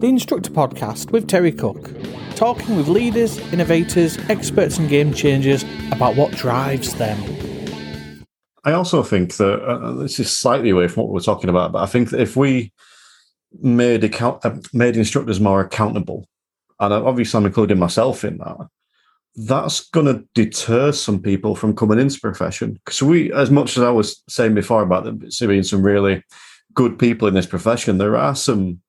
the Instructor Podcast with Terry Cook, talking with leaders, innovators, experts, and game changers about what drives them. I also think that uh, this is slightly away from what we're talking about, but I think that if we made account, uh, made instructors more accountable, and obviously I'm including myself in that, that's going to deter some people from coming into the profession. Because we, as much as I was saying before about there being some really good people in this profession, there are some,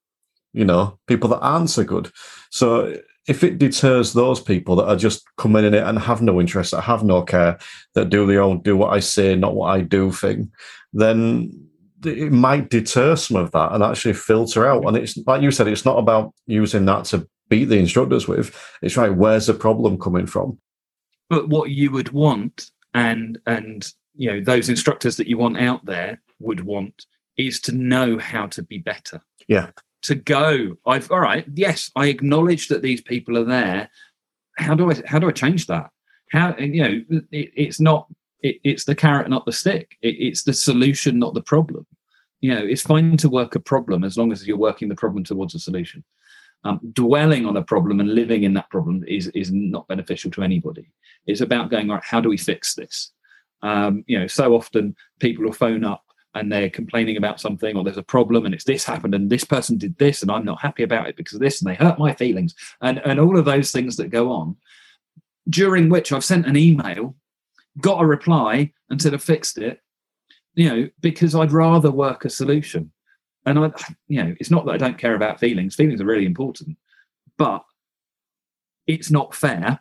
you know, people that aren't so good. So if it deters those people that are just coming in it and have no interest, that have no care, that do the old do what I say, not what I do thing, then it might deter some of that and actually filter out. And it's like you said, it's not about using that to beat the instructors with. It's right, where's the problem coming from? But what you would want and and you know, those instructors that you want out there would want is to know how to be better. Yeah. To go, I've all right, yes, I acknowledge that these people are there. How do I how do I change that? How you know it, it's not it, it's the carrot, not the stick. It, it's the solution, not the problem. You know, it's fine to work a problem as long as you're working the problem towards a solution. Um, dwelling on a problem and living in that problem is is not beneficial to anybody. It's about going right. How do we fix this? Um, you know, so often people will phone up and they're complaining about something or there's a problem and it's this happened and this person did this and I'm not happy about it because of this and they hurt my feelings and and all of those things that go on. During which I've sent an email, got a reply and said I fixed it. You know, because I'd rather work a solution and I, you know, it's not that I don't care about feelings. Feelings are really important, but it's not fair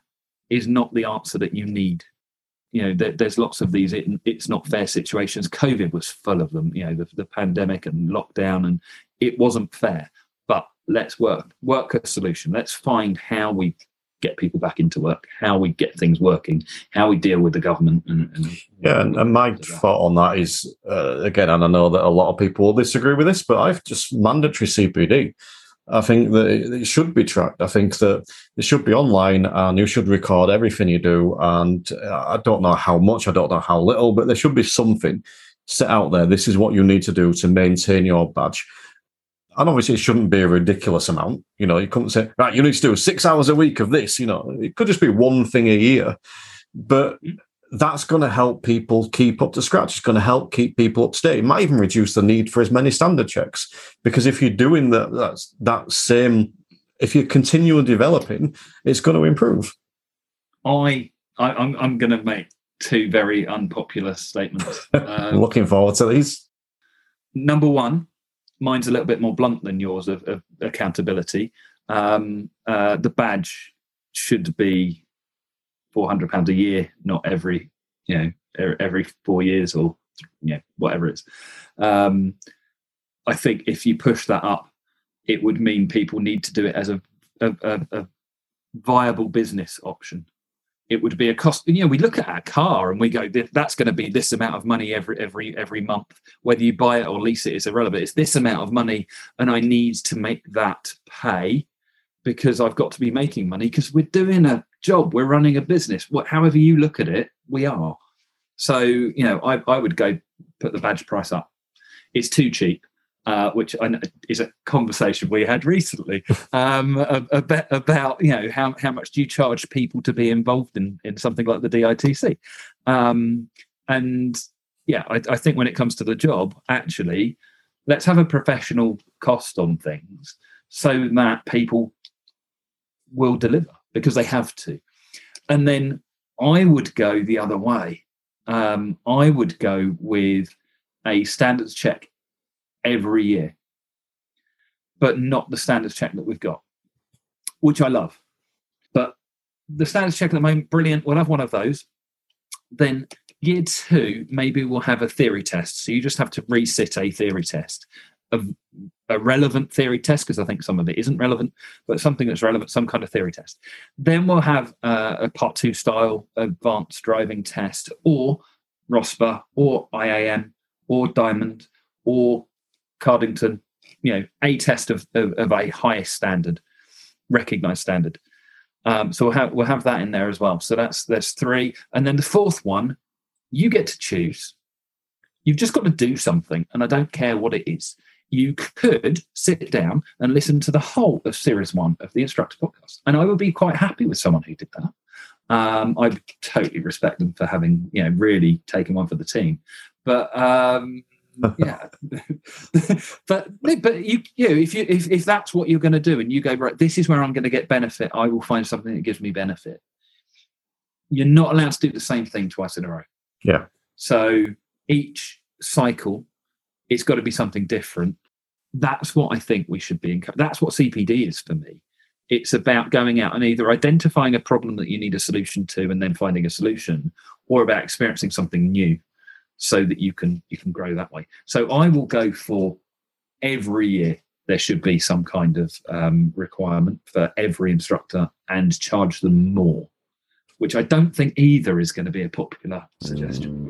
is not the answer that you need. You know, there, there's lots of these it, it's not fair situations. COVID was full of them. You know, the, the pandemic and lockdown, and it wasn't fair. But let's work work a solution. Let's find how we get people back into work, how we get things working, how we deal with the government. And, and yeah, and, and, my thought on that is uh, again, and I know that a lot of people will disagree with this, but I've just mandatory CPD. I think that it should be tracked. I think that it should be online and you should record everything you do. And uh, I don't know how much, I don't know how little, but there should be something set out there. This is what you need to do to maintain your badge and obviously it shouldn't be a ridiculous amount. You know, you couldn't say, right, you need to do six hours a week of this. You know, it could just be one thing a year, but that's going to help people keep up to scratch. It's going to help keep people up to date. It might even reduce the need for as many standard checks because if you're doing that, that's that same. If you're continually developing, it's going to improve. I, I I'm, I'm going to make two very unpopular statements. Um, Looking forward to these. Number one, mine's a little bit more blunt than yours of, of accountability. Um, uh, the badge should be four hundred pounds a year, not every you know every four years or you know whatever it is. Um, I think if you push that up, it would mean people need to do it as a, a, a, a viable business option. It would be a cost you know we look at our car and we go that's going to be this amount of money every every every month. Whether you buy it or lease it is irrelevant. It's this amount of money and i need to make that pay because i've got to be making money because we're doing a job we're running a business. What however you look at it we are. So you know i, I would go put the badge price up. It's too cheap uh, which is a conversation we had recently um, about, about you know how, how much do you charge people to be involved in, in something like the DITC, um, and yeah, I, I think when it comes to the job, actually, let's have a professional cost on things so that people will deliver because they have to, and then I would go the other way. Um, I would go with a standards check every year, but not the standards check that we've got, which I love. But the standards check at the moment, brilliant. We'll have one of those. Then year two, maybe we'll have a theory test. So you just have to resit a theory test of a relevant theory test because I think some of it isn't relevant, but something that's relevant, some kind of theory test. Then we'll have uh, a part two style advanced driving test or ROSPA or IAM or Diamond or Cardington, you know, a test of, of, of a highest standard, recognized standard. Um, so we'll have we'll have that in there as well. So that's there's three, and then the fourth one, you get to choose. You've just got to do something, and I don't care what it is. You could sit down and listen to the whole of series one of the instructor podcast. And I would be quite happy with someone who did that. Um, I totally respect them for having, you know, really taken one for the team. But um, yeah, but but you, you know, if you if, if that's what you're going to do, and you go right, this is where I'm going to get benefit. I will find something that gives me benefit. You're not allowed to do the same thing twice in a row. Yeah. So each cycle, it's got to be something different. That's what I think we should be. In, that's what CPD is for me. It's about going out and either identifying a problem that you need a solution to, and then finding a solution, or about experiencing something new, so that you can you can grow that way. So I will go for every year there should be some kind of um, requirement for every instructor and charge them more, which I don't think either is going to be a popular suggestion.